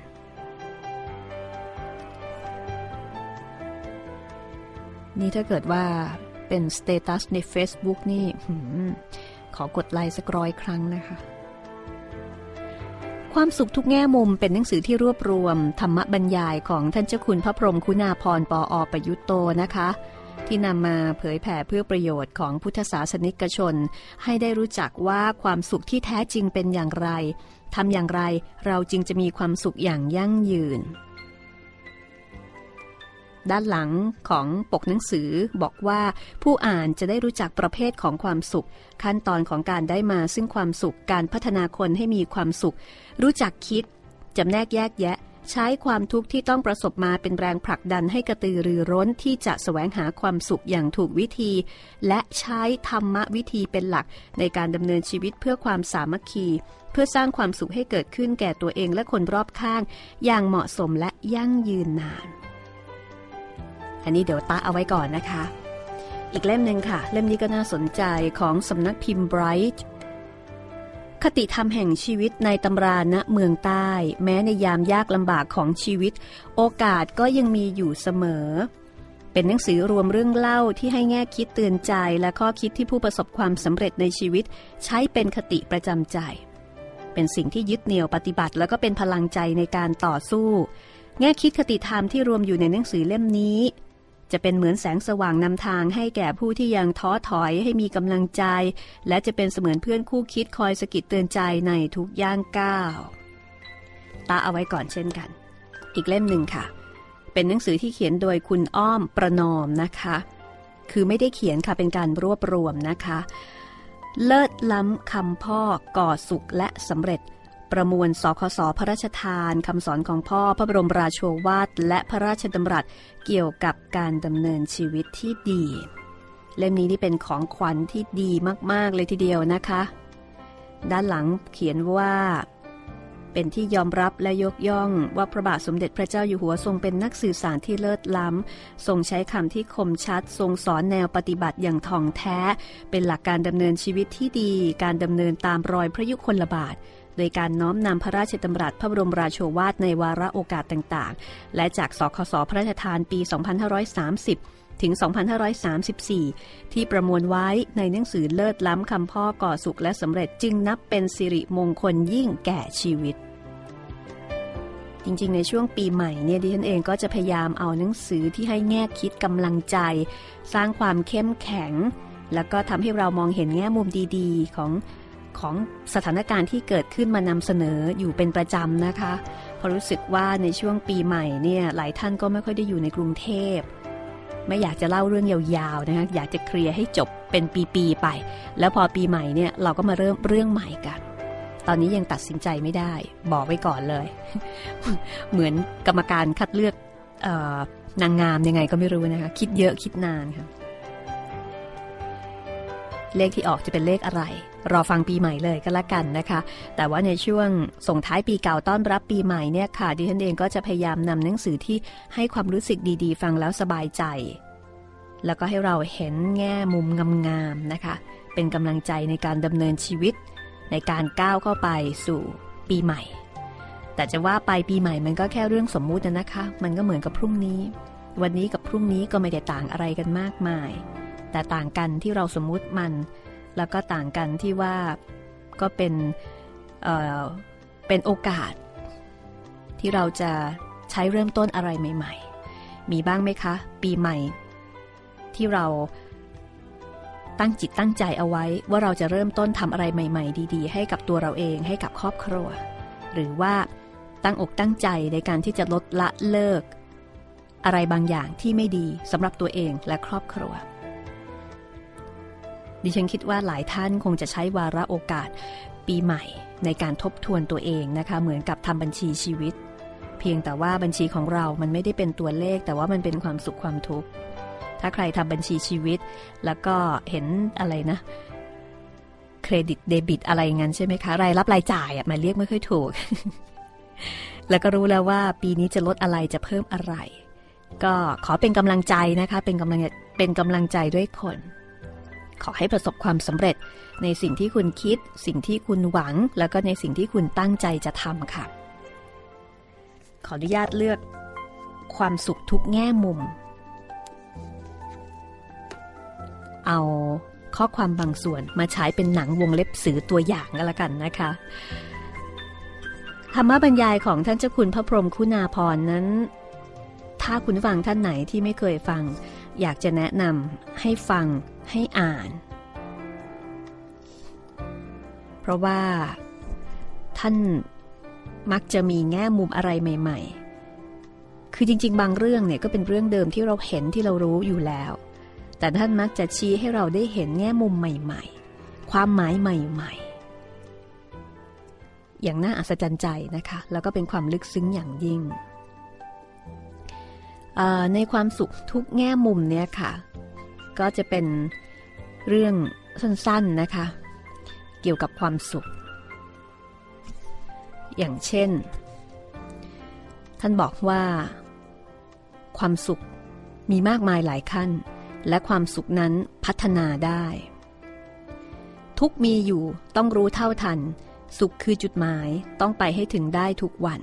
นี่ถ้าเกิดว่าเป็นสเตตัสใน Facebook นี่ขอกดไลค์สักร้อยครั้งนะคะ ความสุขทุกแง่มุมเป็นหนังสือที่รวบรวม ธรรมบรรยายของท่านเจ้าคุณพระพรหมคุณาพรปออประยุตโตนะคะ ที่นำมาเผยแผ่เพื่อประโยชน์ของพุทธศาสนิกชน ให้ได้รู้จักว่าความสุขที่แท้จริงเป็นอย่างไรทำอย่างไรเราจึงจะมีความสุขอย่างยั่งยืน ด้านหลังของปกหนังสือบอกว่าผู้อ่านจะได้รู้จักประเภทของความสุข ขั้นตอนของการได้มาซึ่งความสุขการพัฒนาคนให้มีความสุข รู้จักคิดจำแนกแยกแยะ ใช้ความทุกข์ที่ต้องประสบมาเป็นแรงผลักดันให้กระตือรือร้นที่จะแสวงหาความสุขอย่างถูกวิธี และใช้ธรรมวิธีเป็นหลักในการดำเนินชีวิตเพื่อความสามัคคี เพื่อสร้างความสุขให้เกิดขึ้นแก่ตัวเองและคนรอบข้าง อย่างเหมาะสมและยั่งยืนนาน อันนี้เดี๋ยวตาเอาไว้ก่อนนะคะ อีกเล่มหนึ่งค่ะ เล่มนี้ก็น่าสนใจของสำนักพิมพ์ไบรท์ คติธรรมแห่งชีวิตในตำราณเมืองใต้ แม้ในยามยากลำบากของชีวิต โอกาสก็ยังมีอยู่เสมอ เป็นหนังสือรวมเรื่องเล่าที่ให้แง่คิดเตือนใจและข้อคิดที่ผู้ประสบความสำเร็จในชีวิต ใช้เป็นคติประจำใจ เป็นสิ่งที่ยึดเหนี่ยวปฏิบัติแล้วก็เป็นพลังใจในการต่อสู้ แง่คิดคติธรรมที่รวมอยู่ในหนังสือเล่มนี้ จะเป็นเหมือนแสงสว่างนำทางให้แก่ผู้ที่ยังท้อถอยให้มีกำลังใจ และจะเป็นเสมือนเพื่อนคู่คิดคอยสกิดเตือนใจในทุกย่างก้าวตาเอาไว้ก่อนเช่นกัน อีกเล่มหนึ่งค่ะ เป็นหนังสือที่เขียนโดยคุณอ้อมประนอมนะคะ คือไม่ได้เขียนค่ะเป็นการรวบรวมนะคะ เลิศล้ำคำพ่อก่อสุขและสำเร็จ ประมวลสคสพระราชทานคำสอนของพ่อพระบรมราโชวาทและพระราชดำรัสเกี่ยวกับการดำเนินชีวิตที่ดี เล่มนี้นี่เป็นของขวัญที่ดีมาก ๆ เลยทีเดียวนะคะ ด้านหลังเขียนว่าเป็นที่ยอมรับและยกย่องว่าพระบาทสมเด็จพระเจ้าอยู่หัวทรงเป็นนักสื่อสารที่เลิศล้ำ ทรงใช้คำที่คมชัด ทรงสอนแนวปฏิบัติอย่างท่องแท้ เป็นหลักการดำเนินชีวิตที่ดี การดำเนินตามรอยพระยุคลบาท โดยการน้อมนำพระราชดำรัสพระบรมราโชวาทในวาระโอกาสต่างๆ และจากสคสพระราชทานปี 2530 ถึง 2534 ที่ประมวลไว้ในหนังสือเลิศล้ำคำพ่อก่อสุขและสำเร็จจึงนับเป็นสิริมงคลยิ่งแก่ชีวิตจริงๆ ในช่วงปีใหม่เนี่ยดิฉันเองก็จะพยายามเอาหนังสือที่ให้แง่คิดกำลังใจ สร้างความเข้มแข็ง แล้วก็ทำให้เรามองเห็นแง่มุมดีๆ ของ ของสถานการณ์ที่เกิดขึ้นมานำเสนออยู่เป็นประจำนะคะเพราะรู้สึกว่าในช่วงปีใหม่เนี่ยหลายท่านก็ไม่ค่อยได้อยู่ในกรุงเทพ ไม่อยากจะเล่าเรื่องยาวๆนะคะอยากจะเคลียร์ให้จบเป็นปีๆไป แล้วพอปีใหม่เนี่ยเราก็มาเริ่มเรื่องใหม่กัน ตอนนี้ยังตัดสินใจไม่ได้ บอกไว้ก่อนเลย เหมือนกรรมการคัดเลือกนางงามยังไงก็ไม่รู้นะคะ คิดเยอะคิดนานค่ะ เลขที่ออกจะเป็นเลขอะไร รอฟังปีใหม่เลยก็แล้วกันนะคะ แต่ว่าในช่วงส่งท้ายปีเก่าต้อนรับปีใหม่เนี่ยค่ะดิฉันเองก็จะพยายามนำหนังสือที่ให้ความรู้สึกดีๆ ฟังแล้วสบายใจ แล้วก็ให้เราเห็นแง่มุมงามๆนะคะ เป็นกำลังใจในการดำเนินชีวิต ในการก้าวเข้าไปสู่ปีใหม่ แต่จะว่าไปปีใหม่มันก็แค่เรื่องสมมุตินะคะ มันก็เหมือนกับพรุ่งนี้ วันนี้กับพรุ่งนี้ก็ไม่ได้ต่างอะไรกันมากมาย แต่ต่างกันที่เราสมมุติมัน แล้วก็ต่างกันที่ว่าก็เป็นเเป็นโอกาส ที่เราจะใช้เริ่มต้นอะไรใหม่ ๆ มีบ้างไหมคะ ปีใหม่ ที่เราตั้งจิตตั้งใจเอาไว้ว่าเราจะเริ่มต้นทำอะไรใหม่ ๆ ดี ๆ ให้กับตัวเราเองให้กับครอบครัว หรือว่าตั้งอกตั้งใจในการที่จะลดละเลิก อะไรบางอย่างที่ไม่ดีสำหรับตัวเองและครอบครัว ดิฉันคิดว่าหลายท่านคงจะใช้วาระโอกาสปีใหม่ในการทบทวนตัวเองนะคะ เหมือนกับทำบัญชีชีวิต เพียงแต่ว่าบัญชีของเรามันไม่ได้เป็นตัวเลข แต่ว่ามันเป็นความสุขความทุกข์ถ้าใครทำบัญชีชีวิต แล้วก็เห็นอะไรนะเครดิตเดบิตอะไรงั้นใช่ไหมคะรายรับรายจ่ายอะมันเรียกไม่ค่อยถูก แล้วก็รู้แล้วว่าปีนี้จะลดอะไรจะเพิ่มอะไร ก็ขอเป็นกำลังใจนะคะ เป็นกำลังเป็นกำลังใจด้วยคน ขอให้ประสบความสำเร็จ ในสิ่งที่คุณคิด สิ่งที่คุณหวัง แล้วก็ในสิ่งที่คุณตั้งใจจะทำค่ะ ขออนุญาตเลือก ความสุขทุกแง่มุม เอาข้อความบางส่วนมาใช้เป็นหนังวงเล็บสื่อตัวอย่างก็แล้วกันนะคะธรรมบรรยายของท่านเจ้าคุณพระพรหมคุณาพรนั้น ถ้าคุณฟังท่านไหนที่ไม่เคยฟัง อยากจะแนะนำให้ฟังให้อ่าน เพราะว่า ท่านมักจะมีแง่มุมอะไรใหม่ ๆ คือจริง ๆ บางเรื่องเนี่ยก็เป็นเรื่องเดิมที่เราเห็นที่เรารู้อยู่แล้ว แต่ท่านมักจะชี้ให้เราได้เห็นแง่มุมใหม่ ๆ ความหมายใหม่ ๆ อย่างน่าอัศจรรย์ใจนะคะ แล้วก็เป็นความลึกซึ้งอย่างยิ่งในความสุขทุกแง่มุมเนี่ยค่ะ ก็จะเป็นเรื่องสั้นๆนะคะ เกี่ยวกับความสุข อย่างเช่น ท่านบอกว่า ความสุขมีมากมายหลายขั้น และความสุขนั้นพัฒนาได้ ทุกมีอยู่ต้องรู้เท่าทัน สุขคือจุดหมายต้องไปให้ถึงได้ทุกวัน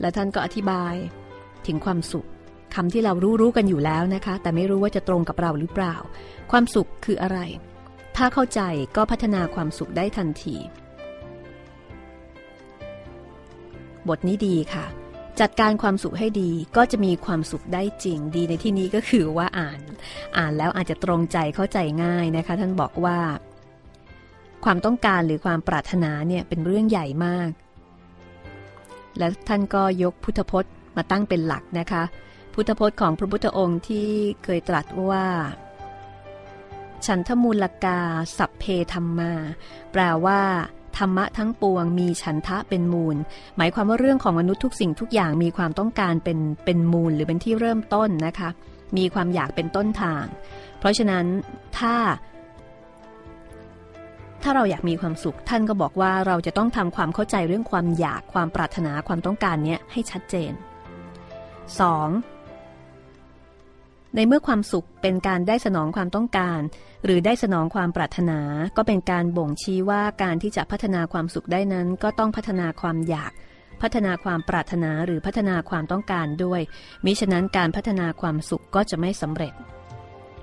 และท่านก็อธิบายถึงความสุข คำที่เรารู้รู้กันอยู่แล้วนะคะ แต่ไม่รู้ว่าจะตรงกับเราหรือเปล่า ความสุขคืออะไร ถ้าเข้าใจก็พัฒนาความสุขได้ทันที บทนี้ดีค่ะ จัดการความสุขให้ดีก็จะมีความสุขได้จริงดีในที่นี้ก็คือว่าอ่าน อ่านแล้วอาจจะตรงใจเข้าใจง่ายนะคะ ท่านบอกว่า ความต้องการหรือความปรารถนาเนี่ยเป็นเรื่องใหญ่มาก และท่านก็ยกพุทธพจน์มาตั้งเป็นหลักนะคะ พุทธพจน์ของพระพุทธองค์ที่เคยตรัสว่า ฉันทมูลกา สัพเพธรรมา แปลว่าธรรมะทั้งปวงมีฉันทะเป็นมูล หมายความว่าเรื่องของมนุษย์ทุกสิ่งทุกอย่างมีความต้องการเป็นเป็นมูลหรือเป็นที่เริ่มต้นนะคะ มีความอยากเป็นต้นทาง เพราะฉะนั้นถ้า ถ้าเราอยากมีความสุขท่านก็บอกว่าเราจะต้องทำความเข้าใจเรื่องความอยากความปรารถนาความต้องการเนี้ยให้ชัดเจน 2. ในเมื่อความสุขเป็นการได้สนองความต้องการ หรือได้สนองความปรารถนา ก็เป็นการบ่งชี้ว่าการที่จะพัฒนาความสุขได้นั้น ก็ต้องพัฒนาความอยาก พัฒนาความปรารถนาหรือพัฒนาความต้องการด้วย มิฉะนั้นการพัฒนาความสุขก็จะไม่สำเร็จ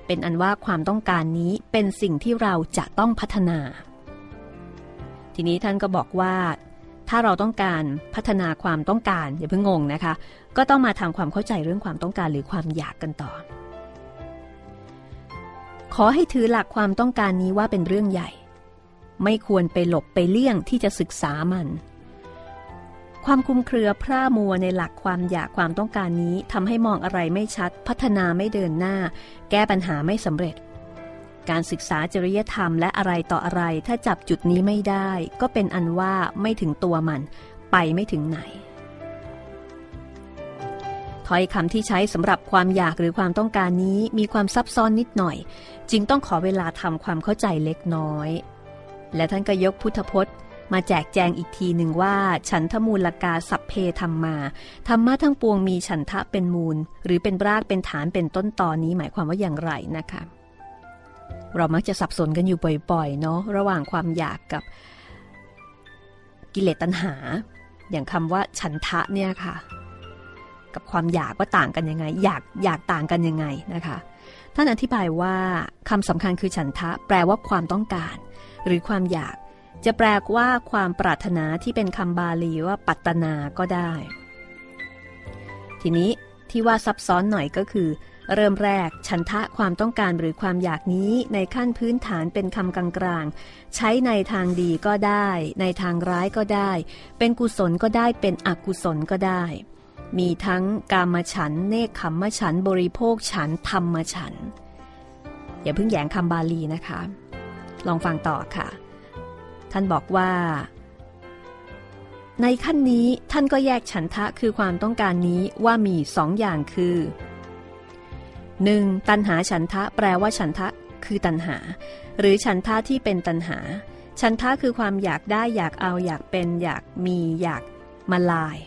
เป็นอันว่าความต้องการนี้เป็นสิ่งที่เราจะต้องพัฒนา ทีนี้ท่านก็บอกว่า ถ้าเราต้องการพัฒนาความต้องการอย่าเพิ่งงงนะคะ ก็ต้องมาทำความเข้าใจเรื่องความต้องการหรือความอยากกันต่อ ขอให้ถือหลักความต้องการนี้ว่าเป็นเรื่องใหญ่ ไม่ควรไปหลบไปเลี่ยงที่จะศึกษามัน ความคุมเครือพร่ามัวในหลักความอยากความต้องการนี้ทำให้มองอะไรไม่ชัด พัฒนาไม่เดินหน้า แก้ปัญหาไม่สำเร็จ การศึกษาจริยธรรมและอะไรต่ออะไร ถ้าจับจุดนี้ไม่ได้ ก็เป็นอันว่าไม่ถึงตัวมัน ไปไม่ถึงไหนถ้อยคำที่ใช้สำหรับความอยากหรือความต้องการนี้มีความซับซ้อนนิดหน่อย จึงต้องขอเวลาทำความเข้าใจเล็กน้อย และท่านก็ยกพุทธพจน์ มาแจกแจงอีกทีหนึ่งว่า ฉันทมูลกาสัพเพธรรมาธรรมะทั้งปวงมีฉันทะเป็นมูล หรือเป็นรากเป็นฐานเป็นต้นตอนนี้หมายความว่าอย่างไรนะคะ เรามักจะสับสนกันอยู่บ่อยๆเนาะระหว่างความอยากกับกิเลสตัณหา อย่างคำว่าฉันทะเนี่ยค่ะ กับความอยากว่าต่างกันยังไง อยากอยากต่างกันยังไงนะคะ ท่านอธิบายว่าคำสำคัญคือฉันทะ แปลว่าความต้องการ หรือความอยากจะแปลว่าความปรารถนาที่เป็นคำบาลีว่าปัตตนาก็ได้ ทีนี้ที่ว่าซับซ้อนหน่อยก็คือ เริ่มแรกฉันทะความต้องการหรือความอยากนี้ในขั้นพื้นฐานเป็นคำกลางๆ ใช้ในทางดีก็ได้ ในทางร้ายก็ได้ เป็นกุศลก็ได้เป็นอกุศลก็ได้ มีทั้งกามฉัน เนคขมฉัน บริโภคฉัน ธรรมฉัน อย่าเพิ่งแยงคำบาลีนะคะ ลองฟังต่อค่ะ ท่านบอกว่าในขั้นนี้ท่านก็แยกฉันทะคือความต้องการนี้ว่ามีสองอย่างคือ 1. ตันหาฉันทะแปลว่าฉันทะคือตันหา หรือฉันทะที่เป็นตันหา ฉันทะคือความอยากได้อยากเอาอยากเป็น อยากมีอยากมาลาย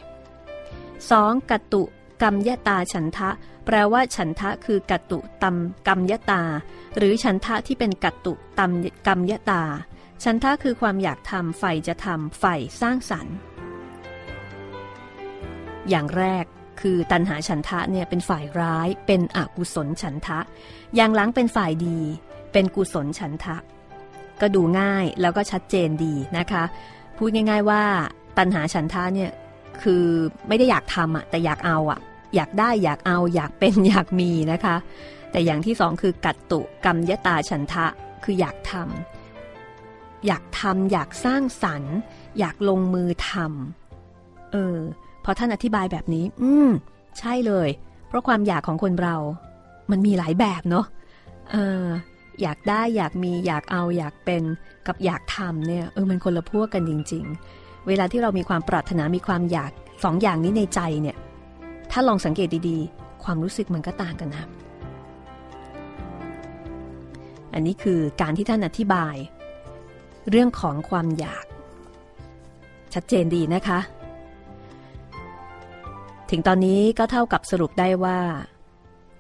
2. กัตุกรรมยตาฉันทะ แปลว่าฉันทะคือกัตุตัมกรรมยตา หรือฉันทะที่เป็นกัตุตัมกรรมยตา ฉันทะคือความอยากทำใฝ่จะทำใฝ่สร้างสรรค์ อย่างแรก คือตัณหาฉันทะเนี่ยเป็นฝ่ายร้าย เป็นอกุศลฉันทะ อย่างหลังเป็นฝ่ายดี เป็นกุศลฉันทะ ก็ดูง่ายแล้วก็ชัดเจนดีนะคะ พูดง่าย ๆว่า ตัณหาฉันทะเนี่ยคือไม่ได้อยากทำอะแต่อยากเอาอะอยากได้อยากเอาอยากเป็นอยากมีนะคะ แต่อย่างที่สองคือกัตตุกรรมยตาฉันทะคืออยากทำอยากทำอยากสร้างสรรค์ อยากลงมือทำเออ อท่านอธิบายแบบนี้ อืม ใช่เลย เพราะความอยากของคนเรา มันมีหลายแบบเนาะเอออยากได้อยากมีอยากเอาอยากเป็นกับอยากทำเนี่ยเออมันคนละพวกกันจริง ๆ เวลาที่เรามีความปรารถนามีความอยากสองอย่างนี้ในใจเนี่ย ถ้าลองสังเกตดีๆ ความรู้สึกมันก็ต่างกันนะอันนี้คือการที่ท่านอธิบาย เรื่องของความอยาก ชัดเจนดีนะคะ ถึงตอนนี้ก็เท่ากับสรุปได้ว่า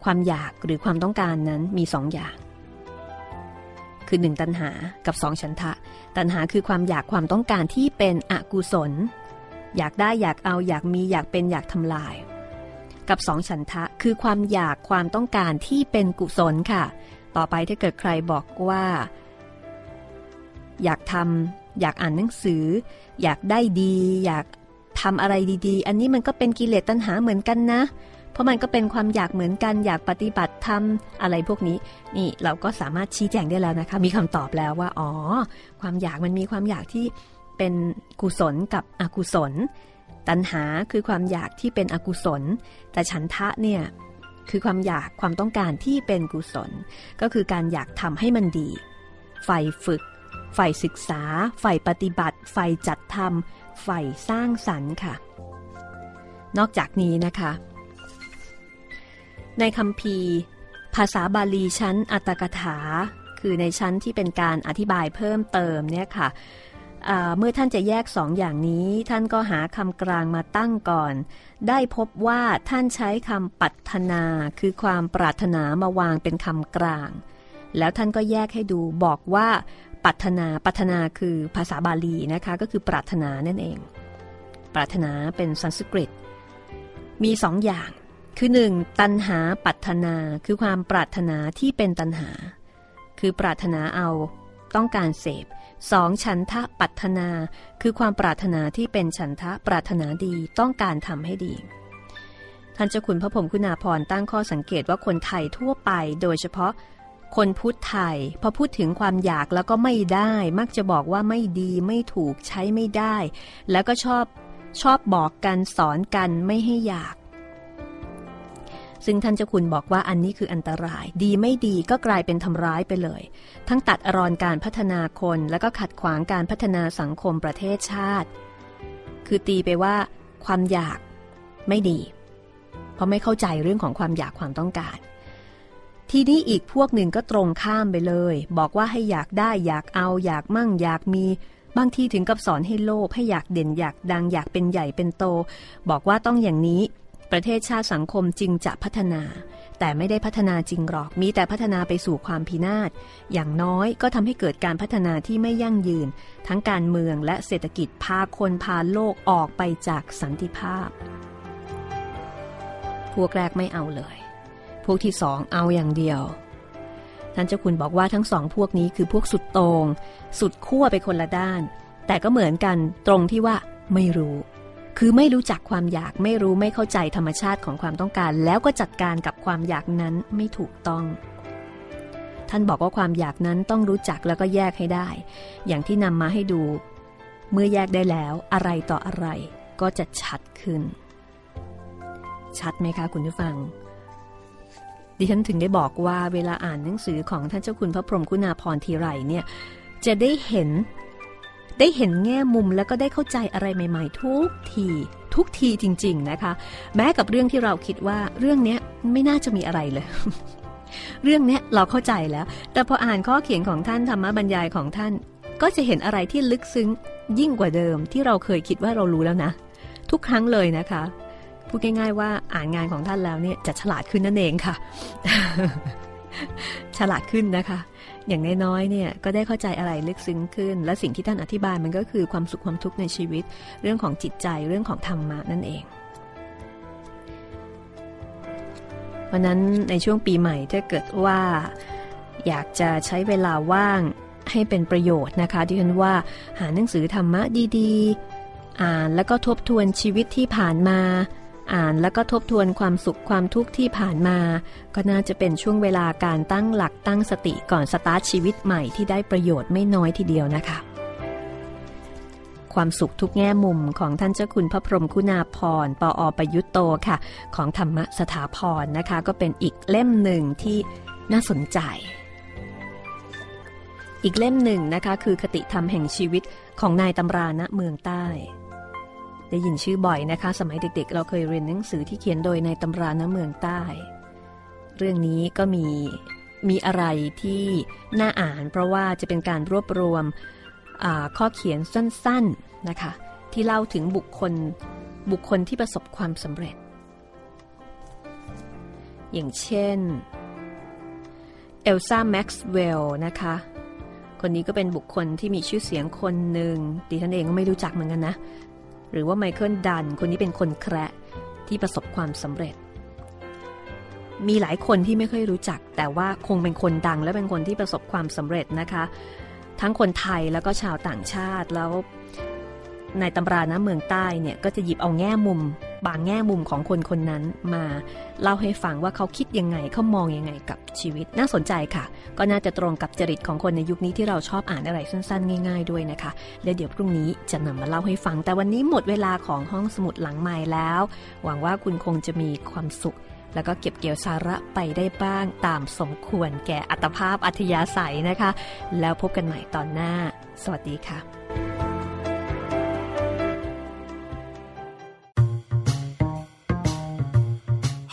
ความอยากหรือความต้องการนั้นมีสองอย่าง คือหนึ่งตัณหากับสองฉันทะ ตัณหาคือความอยากความต้องการที่เป็นอกุศล อยากได้อยากเอาอยากมีอยากเป็นอยากทำลาย กับสองฉันทะคือความอยากความต้องการที่เป็นกุศลค่ะ ต่อไปถ้าเกิดใครบอกว่า อยากทำอยากอ่านหนังสือ อยากได้ดี อยาก ทำอะไรดีๆ อันนี้มันก็เป็นกิเลสตัณหาเหมือนกันนะ เพราะมันก็เป็นความอยากเหมือนกันอยากปฏิบัติทำอะไรพวกนี้ นี่เราก็สามารถชี้แจงได้แล้วนะคะ มีคำตอบแล้วว่าอ๋อความอยากมันมีความอยากที่เป็นกุศลกับอกุศล ตัณหาคือความอยากที่เป็นอกุศล แต่ฉันทะเนี่ยคือความอยากความต้องการที่เป็นกุศล ก็คือการอยากทำให้มันดีใฝ่ฝึกใฝ่ศึกษาใฝ่ปฏิบัติใฝ่จัดทำ ใฝ่สร้างสรรค์ค่ะ นอกจากนี้นะคะ ในคำพีภาษาบาลีชั้นอัตถกถา คือในชั้นที่เป็นการอธิบายเพิ่มเติมเนี่ยค่ะเมื่อท่านจะแยกสองอย่างนี้ ท่านก็หาคำกลางมาตั้งก่อน ได้พบว่าท่านใช้คำปัตนา คือความปรารถนามาวางเป็นคำกลาง แล้วท่านก็แยกให้ดูบอกว่า ปัตนาปัตนาคือภาษาบาลีนะคะก็คือปรารถนานั่นเอง ปรารถนาเป็นสันสกฤต มีสองอย่าง คือหนึ่งตันหาปัตนาคือความปรารถนาที่เป็นตันหา คือปรารถนาเอาต้องการเสพสองฉันทะปัตนา คือความปรารถนาที่เป็นฉันทะปรารถนาดีต้องการทำให้ดีท่านเจ้าคุณพระพรมคุณาพรตั้งข้อสังเกตว่าคนไทยทั่วไป โดยเฉพาะ คนพุทธไทยพอพูดถึงความอยากแล้วก็ไม่ได้ มักจะบอกว่าไม่ดีไม่ถูกใช้ไม่ได้ แล้วก็ชอบชอบบอกกันสอนกันไม่ให้อยาก ซึ่งท่านเจ้าคุณบอกว่าอันนี้คืออันตราย ดีไม่ดีก็กลายเป็นทำร้ายไปเลย ทั้งตัดอรอนการพัฒนาคน แล้วก็ขัดขวางการพัฒนาสังคมประเทศชาติ คือตีไปว่า ความอยากไม่ดี เพราะไม่เข้าใจเรื่องของความอยากความต้องการ ทีนี้อีกพวกหนึ่งก็ตรงข้ามไปเลย บอกว่าให้อยากได้อยากเอา อยากมั่ง อยากมี บางทีถึงกับสอนให้โลภให้อยากเด่นอยากดัง อยากเป็นใหญ่เป็นโต บอกว่าต้องอย่างนี้ ประเทศชาติสังคมจริงจะพัฒนา แต่ไม่ได้พัฒนาจริงหรอก มีแต่พัฒนาไปสู่ความพินาศอย่างน้อยก็ทำให้เกิดการพัฒนาที่ไม่ยั่งยืน ทั้งการเมืองและเศรษฐกิจพาคนพาโลกออกไปจากสันติภาพ พวกแรกไม่เอาเลย วกที่สองเอาอย่างเดียวท่านเจ้าคุณบอกว่าทั้งสองพวกนี้คือพวกสุดโตง่งสุดขั้วไปคนละด้าน แต่ก็เหมือนกันตรงที่ว่าไม่รู้ คือไม่รู้จักความอยากไม่รู้ไม่เข้าใจธรรมชาติของความต้องการ แล้วก็จัดการกับความอยากนั้นไม่ถูกต้อง ท่านบอกว่าความอยากนั้นต้องรู้จักแล้วก็แยกให้ได้ อย่างที่นำมาให้ดู เมื่อแยกได้แล้วอะไรต่ออะไรก็จะชัดขึ้น ชัดไหมคะคุณผู้ฟัง ดิฉันถึงได้บอกว่าเวลาอ่านหนังสือของท่านเจ้าคุณพระพรหมคุณาพรทีไรเนี่ยจะได้เห็นได้เห็นแง่มุมแล้วก็ได้เข้าใจอะไรใหม่ ๆ ทุกทีทุกทีจริง ๆนะคะ แม้กับเรื่องที่เราคิดว่าเรื่องนี้ไม่น่าจะมีอะไรเลย เรื่องนี้เราเข้าใจแล้ว แต่พออ่านข้อเขียนของท่านธรรมบรรยายของท่าน ก็จะเห็นอะไรที่ลึกซึ้งยิ่งกว่าเดิมที่เราเคยคิดว่าเรารู้แล้วนะ ทุกครั้งเลยนะคะ พูดง่ายๆว่าอ่านงานของท่านแล้วเนี่ยจะฉลาดขึ้นนั่นเองค่ะ ฉลาดขึ้นนะคะ อย่างน้อยๆเนี่ยก็ได้เข้าใจอะไรลึกซึ้งขึ้น และสิ่งที่ท่านอธิบายมันก็คือความสุขความทุกข์ในชีวิต เรื่องของจิตใจเรื่องของธรรมะนั่นเองวันนั้นในช่วงปีใหม่ถ้าเกิดว่า อยากจะใช้เวลาว่างให้เป็นประโยชน์นะคะที่ฉันว่าหาหนังสือธรรมะดีๆ อ่านแล้วก็ทบทวนชีวิตที่ผ่านมา อ่านแล้วก็ทบทวนความสุขความทุกข์ที่ผ่านมา ก็น่าจะเป็นช่วงเวลาการตั้งหลักตั้งสติก่อนสตาร์ทชีวิตใหม่ที่ได้ประโยชน์ไม่น้อยทีเดียวนะคะ ความสุขทุกแง่มุมของท่านเจ้าคุณพระพรหมคุณาพรปออประยุตโตค่ะ ของธรรมสถาพรนะคะ ก็เป็นอีกเล่มหนึ่งที่น่าสนใจ อีกเล่มหนึ่งนะคะ คือคติธรรมแห่งชีวิตของนายตำราณเมืองใต้ ได้ยินชื่อบ่อยนะคะ สมัยเด็กๆ เราเคยเรียนหนังสือที่เขียนโดยในตำราณเมืองใต้ เรื่องนี้ก็มีมีอะไรที่น่าอ่าน เพราะว่าจะเป็นการรวบรวมข้อเขียนสั้นๆนะคะ ที่เล่าถึงบุคคลบุคคลที่ประสบความสำเร็จ อย่างเช่นเอลซ่าแม็กซ์เวลล์นะคะ คนนี้ก็เป็นบุคคลที่มีชื่อเสียงคนหนึ่งดิฉันเองก็ไม่รู้จักเหมือนกันนะ หรือว่าไมเคิลดันคนนี้เป็นคนแคระที่ประสบความสำเร็จ มีหลายคนที่ไม่ค่อยรู้จัก แต่ว่าคงเป็นคนดังและเป็นคนที่ประสบความสำเร็จนะคะ ทั้งคนไทยแล้วก็ชาวต่างชาติแล้วในตำรานะเมืองใต้เนี่ยก็จะหยิบเอาแง่มุม บางแง่มุมของคนคนนั้นมาเล่าให้ฟังว่าเขาคิดยังไงเขามองยังไงกับชีวิตน่าสนใจค่ะ ก็น่าจะตรงกับจริตของคนในยุคนี้ที่เราชอบอ่านอะไรสั้นๆ ง่าย ๆด้วยนะคะ และเดี๋ยวพรุ่งนี้จะนำมาเล่าให้ฟัง แต่วันนี้หมดเวลาของห้องสมุดหลังใหม่แล้ว หวังว่าคุณคงจะมีความสุข แล้วก็เก็บเกี่ยวสาระไปได้บ้างตามสมควรแก่อัตภาพอัธยาศัยนะคะ แล้วพบกันใหม่ตอนหน้า สวัสดีค่ะ